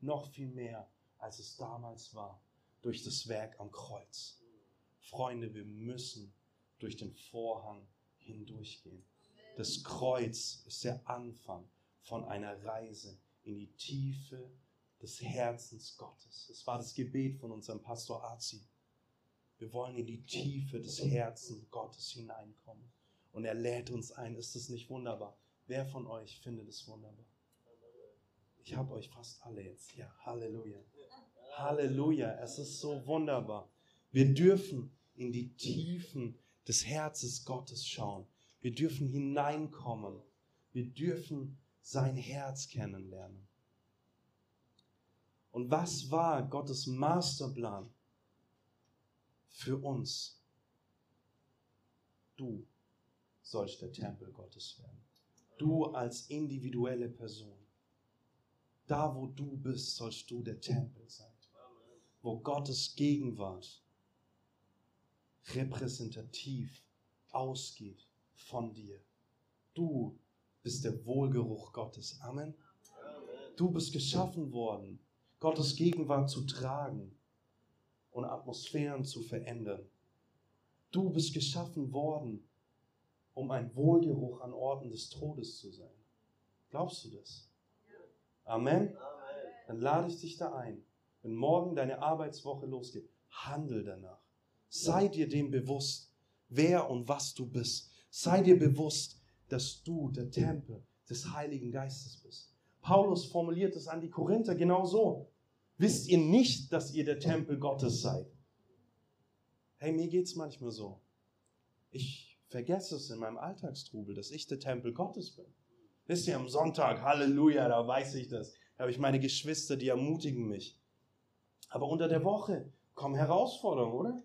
Speaker 2: Noch viel mehr, als es damals war, durch das Werk am Kreuz. Freunde, wir müssen durch den Vorhang hindurchgehen. Das Kreuz ist der Anfang von einer Reise in die Tiefe des Herzens Gottes. Es war das Gebet von unserem Pastor Azi. Wir wollen in die Tiefe des Herzens Gottes hineinkommen. Und er lädt uns ein. Ist das nicht wunderbar? Wer von euch findet es wunderbar? Ich habe euch fast alle jetzt. Ja, Halleluja. Halleluja. Es ist so wunderbar. Wir dürfen in die Tiefen des Herzens Gottes schauen. Wir dürfen hineinkommen. Wir dürfen sein Herz kennenlernen. Und was war Gottes Masterplan für uns? Du sollst der Tempel Gottes werden. Du als individuelle Person. Da, wo du bist, sollst du der Tempel sein. Wo Gottes Gegenwart repräsentativ ausgeht von dir. Du bist der Wohlgeruch Gottes. Amen. Du bist geschaffen worden, Gottes Gegenwart zu tragen und Atmosphären zu verändern. Du bist geschaffen worden, um ein Wohlgeruch an Orten des Todes zu sein. Glaubst du das? Amen. Dann lade ich dich da ein. Wenn morgen deine Arbeitswoche losgeht, handel danach. Sei dir dem bewusst, wer und was du bist. Sei dir bewusst, dass du der Tempel des Heiligen Geistes bist. Paulus formuliert es an die Korinther genau so. Wisst ihr nicht, dass ihr der Tempel Gottes seid? Hey, mir geht es manchmal so. Ich vergesse es in meinem Alltagstrubel, dass ich der Tempel Gottes bin. Wisst ihr, am Sonntag, Halleluja, da weiß ich das. Da habe ich meine Geschwister, die ermutigen mich. Aber unter der Woche kommen Herausforderungen, oder?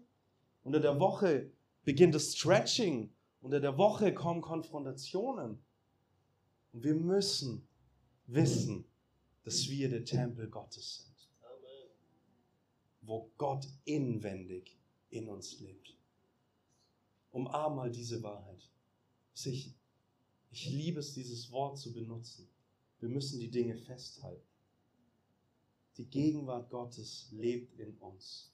Speaker 2: Unter der Woche beginnt das Stretching. Unter der Woche kommen Konfrontationen. Und wir müssen wissen, dass wir der Tempel Gottes sind. Wo Gott inwendig in uns lebt. Umarm mal diese Wahrheit. Ich Ich liebe es, dieses Wort zu benutzen. Wir müssen die Dinge festhalten. Die Gegenwart Gottes lebt in uns.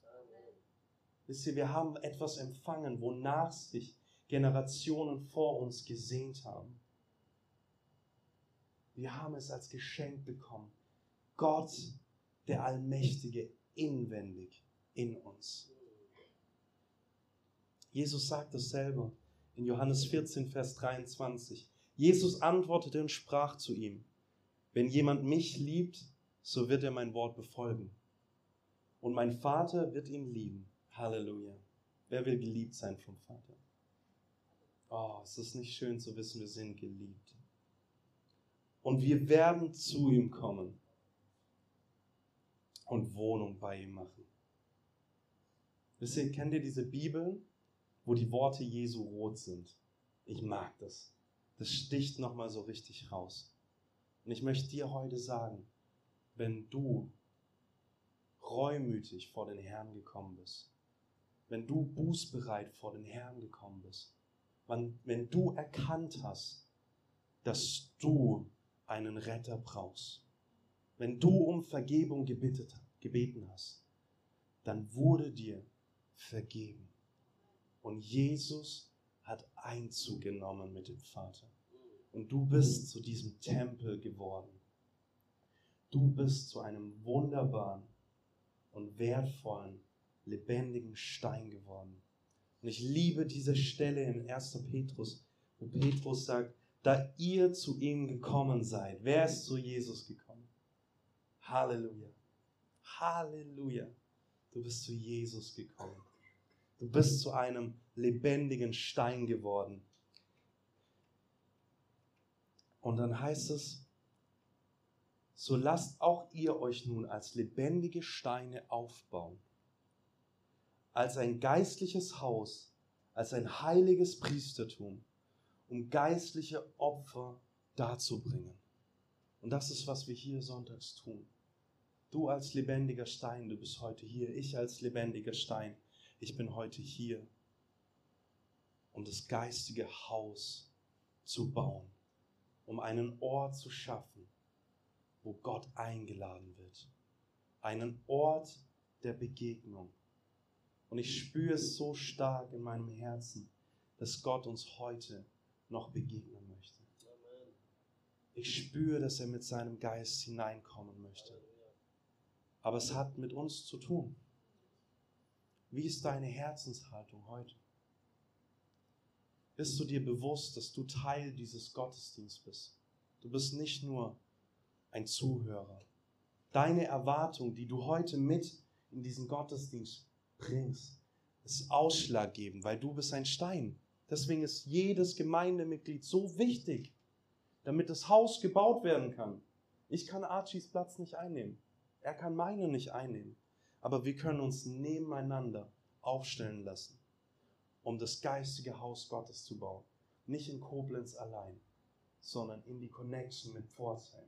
Speaker 2: Wisst ihr, wir haben etwas empfangen, wonach sich Generationen vor uns gesehnt haben. Wir haben es als Geschenk bekommen. Gott, der Allmächtige, inwendig in uns. Jesus sagt es selber in Johannes 14, Vers 23. Jesus antwortete und sprach zu ihm, wenn jemand mich liebt, so wird er mein Wort befolgen. Und mein Vater wird ihn lieben. Halleluja. Wer will geliebt sein vom Vater? Oh, es ist nicht schön zu wissen, wir sind geliebt. Und wir werden zu ihm kommen und Wohnung bei ihm machen. Wisst ihr, kennt ihr diese Bibeln, wo die Worte Jesu rot sind? Ich mag das. Das sticht nochmal so richtig raus. Und ich möchte dir heute sagen, wenn du reumütig vor den Herrn gekommen bist, wenn du bußbereit vor den Herrn gekommen bist, wenn, wenn du erkannt hast, dass du einen Retter brauchst, wenn du um Vergebung gebeten, gebeten hast, dann wurde dir vergeben. Und Jesus hat Einzug genommen mit dem Vater. Und du bist zu diesem Tempel geworden. Du bist zu einem wunderbaren und wertvollen, lebendigen Stein geworden. Und ich liebe diese Stelle in 1. Petrus, wo Petrus sagt, da ihr zu ihm gekommen seid. Wer ist zu Jesus gekommen? Halleluja. Halleluja. Du bist zu Jesus gekommen. Du bist zu einem lebendigen Stein geworden. Und dann heißt es, so lasst auch ihr euch nun als lebendige Steine aufbauen, als ein geistliches Haus, als ein heiliges Priestertum, um geistliche Opfer darzubringen. Und das ist, was wir hier sonntags tun. Du als lebendiger Stein, du bist heute hier. Ich als lebendiger Stein, ich bin heute hier, um das geistige Haus zu bauen, um einen Ort zu schaffen, wo Gott eingeladen wird. Einen Ort der Begegnung. Und ich spüre es so stark in meinem Herzen, dass Gott uns heute noch begegnen möchte. Ich spüre, dass er mit seinem Geist hineinkommen möchte. Aber es hat mit uns zu tun. Wie ist deine Herzenshaltung heute? Bist du dir bewusst, dass du Teil dieses Gottesdienstes bist? Du bist nicht nur ein Zuhörer. Deine Erwartung, die du heute mit in diesen Gottesdienst bringst, ist ausschlaggebend, weil du bist ein Stein. Deswegen ist jedes Gemeindemitglied so wichtig, damit das Haus gebaut werden kann. Ich kann Archies Platz nicht einnehmen. Er kann meine nicht einnehmen. Aber wir können uns nebeneinander aufstellen lassen, um das geistige Haus Gottes zu bauen. Nicht in Koblenz allein, sondern in die Connection mit Pforzheim.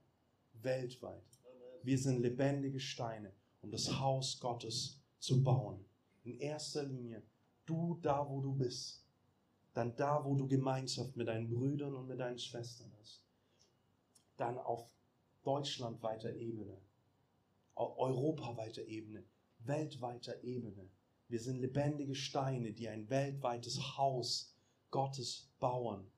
Speaker 2: Weltweit. Wir sind lebendige Steine, um das Haus Gottes zu bauen. In erster Linie du da, wo du bist. Dann da, wo du Gemeinschaft mit deinen Brüdern und mit deinen Schwestern hast. Dann auf deutschlandweiter Ebene europaweiter Ebene, weltweiter Ebene. Wir sind lebendige Steine, die ein weltweites Haus Gottes bauen,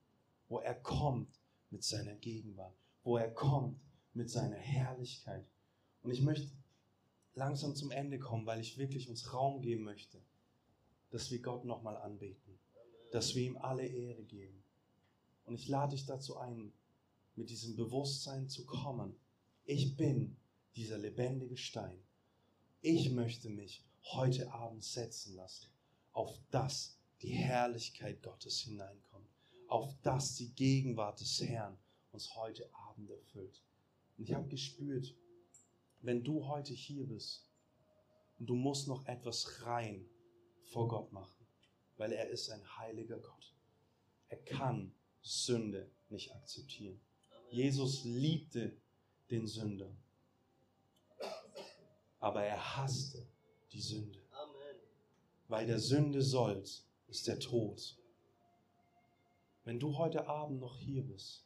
Speaker 2: wo er kommt mit seiner Gegenwart, wo er kommt mit seiner Herrlichkeit. Und ich möchte langsam zum Ende kommen, weil ich wirklich uns Raum geben möchte, dass wir Gott nochmal anbeten, dass wir ihm alle Ehre geben. Und ich lade dich dazu ein, mit diesem Bewusstsein zu kommen. Ich bin dieser lebendige Stein. Ich möchte mich heute Abend setzen lassen, auf das die Herrlichkeit Gottes hineinkommt, auf das die Gegenwart des Herrn uns heute Abend erfüllt. Und ich habe gespürt, wenn du heute hier bist und du musst noch etwas rein vor Gott machen, weil er ist ein heiliger Gott. Er kann Sünde nicht akzeptieren. Jesus liebte den Sünder aber er hasste die Sünde. Weil der Sünde Sold ist der Tod. Wenn du heute Abend noch hier bist,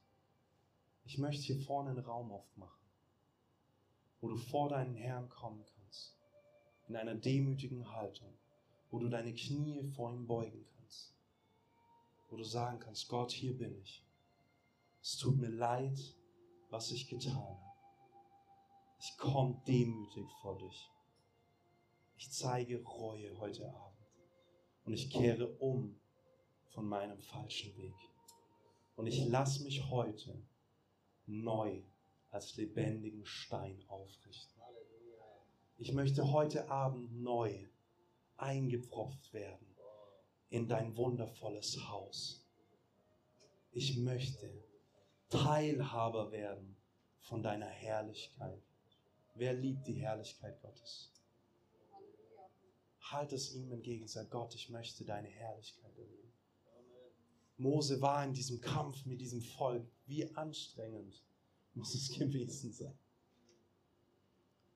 Speaker 2: ich möchte hier vorne einen Raum aufmachen, wo du vor deinen Herrn kommen kannst, in einer demütigen Haltung, wo du deine Knie vor ihm beugen kannst, wo du sagen kannst, Gott, hier bin ich. Es tut mir leid, was ich getan habe. Ich komme demütig vor dich. Ich zeige Reue heute Abend und ich kehre um von meinem falschen Weg. Und ich lasse mich heute neu als lebendigen Stein aufrichten. Ich möchte heute Abend neu eingepfropft werden in dein wundervolles Haus. Ich möchte Teilhaber werden von deiner Herrlichkeit. Wer liebt die Herrlichkeit Gottes? Halt es ihm entgegen, sag Gott, ich möchte deine Herrlichkeit erleben. Mose war in diesem Kampf mit diesem Volk. Wie anstrengend muss es gewesen sein.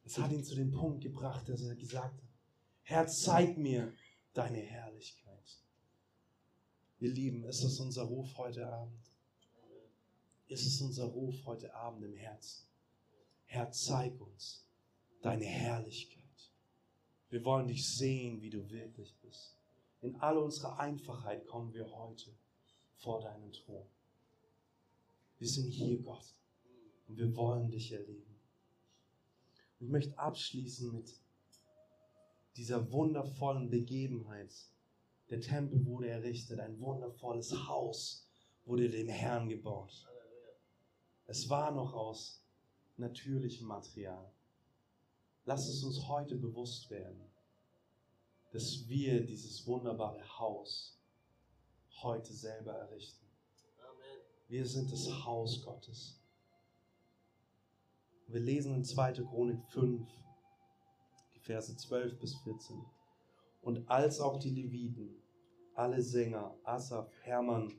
Speaker 2: Es hat ihn zu dem Punkt gebracht, dass er gesagt hat, Herr, zeig mir deine Herrlichkeit. Ihr Lieben, ist es unser Ruf heute Abend? Ist es unser Ruf heute Abend im Herzen? Herr, zeig uns deine Herrlichkeit. Wir wollen dich sehen, wie du wirklich bist. In all unserer Einfachheit kommen wir heute vor deinen Thron. Wir sind hier, Gott, und wir wollen dich erleben. Und ich möchte abschließen mit dieser wundervollen Begebenheit. Der Tempel wurde errichtet, ein wundervolles Haus wurde dem Herrn gebaut. Es war noch aus natürlichem Material. Lass es uns heute bewusst werden, dass wir dieses wunderbare Haus heute selber errichten. Wir sind das Haus Gottes. Wir lesen in 2. Chronik 5, die Verse 12 bis 14. Und als auch die Leviten, alle Sänger, Asaf, Hermann,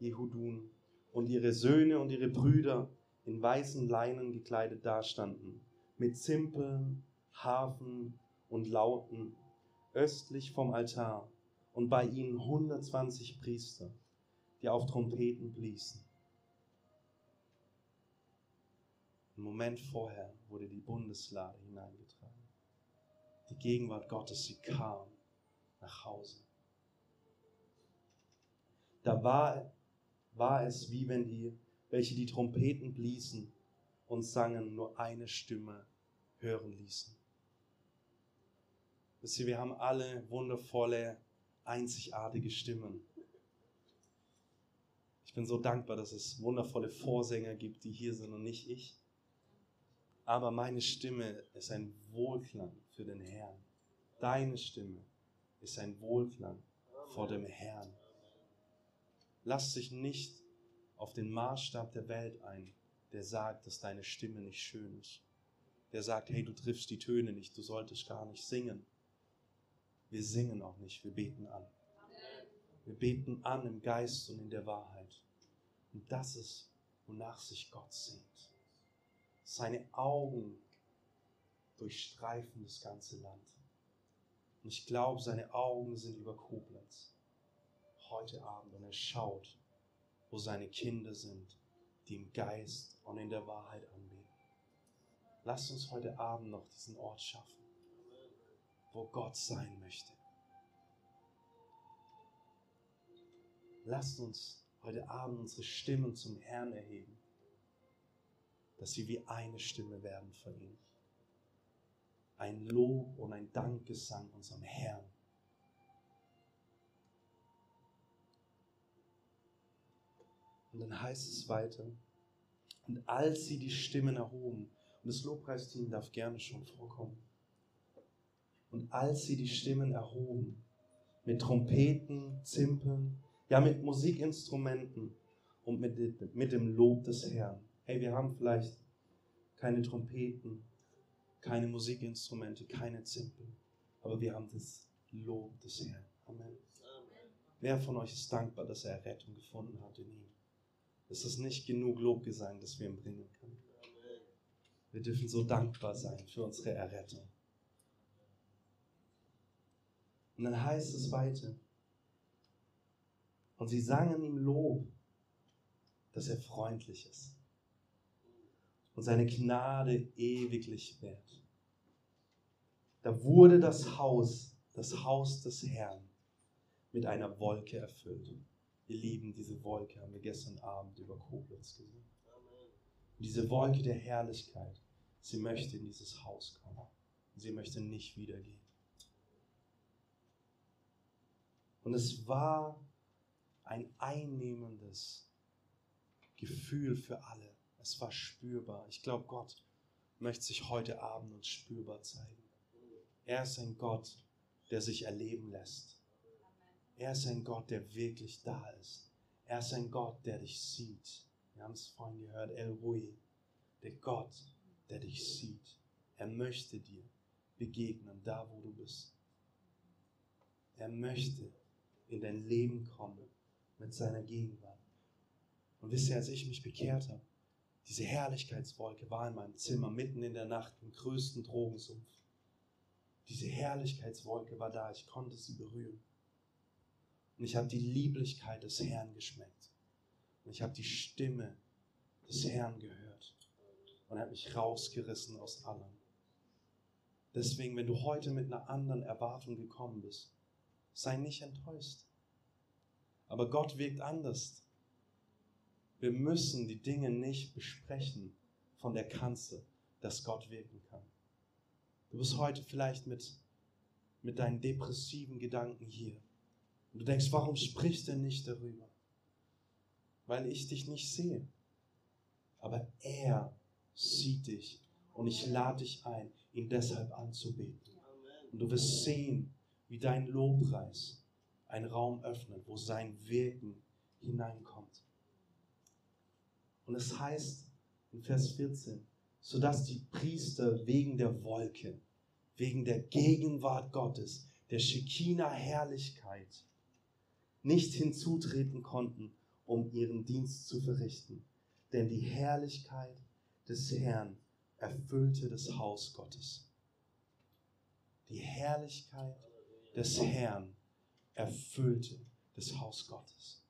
Speaker 2: Jehudun und ihre Söhne und ihre Brüder in weißen Leinen gekleidet dastanden, mit Zimpeln, Harfen und Lauten, östlich vom Altar, und bei ihnen 120 Priester, die auf Trompeten bliesen. Ein Moment vorher wurde die Bundeslade hineingetragen. Die Gegenwart Gottes, sie kam nach Hause. Da war, war es wie wenn die, welche die Trompeten bliesen und sangen, nur eine Stimme hören ließen. Wisst ihr, wir haben alle wundervolle, einzigartige Stimmen. Ich bin so dankbar, dass es wundervolle Vorsänger gibt, die hier sind und nicht ich. Aber meine Stimme ist ein Wohlklang für den Herrn. Deine Stimme ist ein Wohlklang vor dem Herrn. Lass dich nicht auf den Maßstab der Welt ein, der sagt, dass deine Stimme nicht schön ist. Der sagt, hey, du triffst die Töne nicht, du solltest gar nicht singen. Wir singen auch nicht, wir beten an. Wir beten an im Geist und in der Wahrheit. Und das ist, wonach sich Gott sehnt. Seine Augen durchstreifen das ganze Land. Und ich glaube, seine Augen sind über Koblenz heute Abend und er schaut, wo seine Kinder sind, die im Geist und in der Wahrheit anbeten. Lasst uns heute Abend noch diesen Ort schaffen, wo Gott sein möchte. Lasst uns heute Abend unsere Stimmen zum Herrn erheben dass sie wie eine Stimme werden für ihn. Ein Lob und ein Dankgesang unserem Herrn. Und dann heißt es weiter, und als sie die Stimmen erhoben, und das Lobpreisteam darf gerne schon vorkommen, und als sie die Stimmen erhoben, mit Trompeten, Zimpeln, ja mit Musikinstrumenten und mit, mit dem Lob des Herrn, Hey, wir haben vielleicht keine Trompeten, keine Musikinstrumente, keine Zimpel, aber wir haben das Lob des Herrn. Amen. Wer von euch ist dankbar, dass er Rettung gefunden hat in ihm? Es ist nicht genug Lobgesang, das wir ihm bringen können. Wir dürfen so dankbar sein für unsere Errettung. Und dann heißt es weiter. Und sie sangen ihm Lob dass er freundlich ist und seine Gnade ewiglich währt. Da wurde das Haus, das Haus des Herrn, mit einer Wolke erfüllt. Ihr Lieben, diese Wolke haben wir gestern Abend über Koblenz gesehen. Diese Wolke der Herrlichkeit, sie möchte in dieses Haus kommen. Sie möchte nicht wiedergehen. Und es war ein einnehmendes Gefühl für alle. Es war spürbar. Ich glaube, Gott möchte sich heute Abend uns spürbar zeigen. Er ist ein Gott, der sich erleben lässt. Er ist ein Gott, der wirklich da ist. Er ist ein Gott, der dich sieht. Wir haben es vorhin gehört, El Rui, der Gott, der dich sieht. Er möchte dir begegnen, da wo du bist. Er möchte in dein Leben kommen mit seiner Gegenwart. Und wisst ihr, als ich mich bekehrt habe, diese Herrlichkeitswolke war in meinem Zimmer mitten in der Nacht im größten Drogensumpf. Diese Herrlichkeitswolke war da, ich konnte sie berühren. Und ich habe die Lieblichkeit des Herrn geschmeckt. Und ich habe die Stimme des Herrn gehört. Und er hat mich rausgerissen aus allem. Deswegen, wenn du heute mit einer anderen Erwartung gekommen bist, sei nicht enttäuscht. Aber Gott wirkt anders. Wir müssen die Dinge nicht besprechen von der Kanzel, dass Gott wirken kann. Du bist heute vielleicht mit, mit deinen depressiven Gedanken hier. Und du denkst, warum sprichst du nicht darüber? Weil ich dich nicht sehe. Aber er sieht dich. Und ich lade dich ein, ihn deshalb anzubeten. Und du wirst sehen, wie dein Lobpreis einen Raum öffnet, wo sein Wirken hineinkommt. Und es heißt in Vers 14, sodass die Priester wegen der Wolke, wegen der Gegenwart Gottes, der Shekinah-Herrlichkeit, nicht hinzutreten konnten, um ihren Dienst zu verrichten. Denn die Herrlichkeit des Herrn erfüllte das Haus Gottes. Die Herrlichkeit des Herrn erfüllte das Haus Gottes.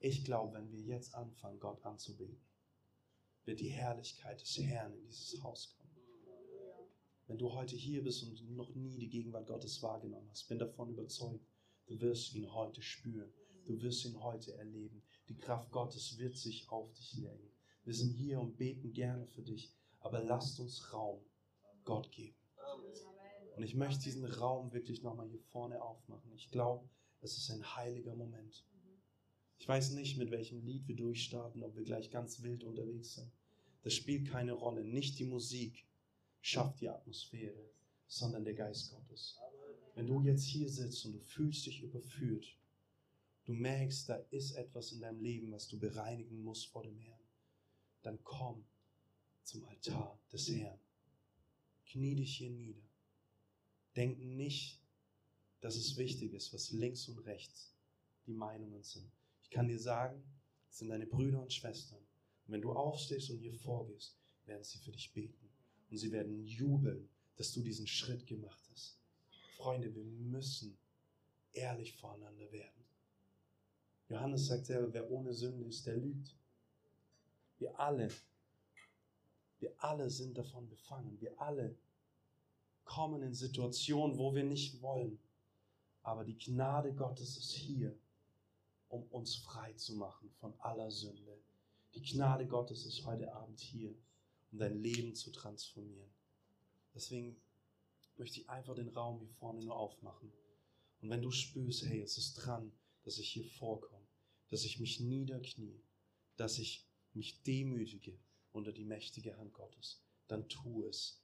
Speaker 2: Ich glaube, wenn wir jetzt anfangen, Gott anzubeten, wird die Herrlichkeit des Herrn in dieses Haus kommen. Wenn du heute hier bist und noch nie die Gegenwart Gottes wahrgenommen hast, bin davon überzeugt, Du wirst ihn heute spüren. Du wirst ihn heute erleben. Die Kraft Gottes wird sich auf dich legen. Wir sind hier und beten gerne für dich, aber lasst uns Raum Gott geben. Und ich möchte diesen Raum wirklich nochmal hier vorne aufmachen. Ich glaube, es ist ein heiliger Moment. Ich weiß nicht, mit welchem Lied wir durchstarten, ob wir gleich ganz wild unterwegs sind. Das spielt keine Rolle. Nicht die Musik schafft die Atmosphäre, sondern der Geist Gottes. Wenn du jetzt hier sitzt und du fühlst dich überführt, du merkst, da ist etwas in deinem Leben, was du bereinigen musst vor dem Herrn, dann komm zum Altar des Herrn. Knie dich hier nieder. Denk nicht, dass es wichtig ist, was links und rechts die Meinungen sind. Ich kann dir sagen, es sind deine Brüder und Schwestern. Und wenn du aufstehst und hier vorgehst, werden sie für dich beten. Und sie werden jubeln, dass du diesen Schritt gemacht hast. Freunde, wir müssen ehrlich voreinander werden. Johannes sagt selber, wer ohne Sünde ist, der lügt. Wir alle, wir alle sind davon befangen. Wir alle kommen in Situationen, wo wir nicht wollen. Aber die Gnade Gottes ist hier, um uns frei zu machen von aller Sünde. Die Gnade Gottes ist heute Abend hier, um dein Leben zu transformieren. Deswegen möchte ich einfach den Raum hier vorne nur aufmachen. Und wenn du spürst, hey, es ist dran, dass ich hier vorkomme, dass ich mich niederknie, dass ich mich demütige unter die mächtige Hand Gottes, dann tu es.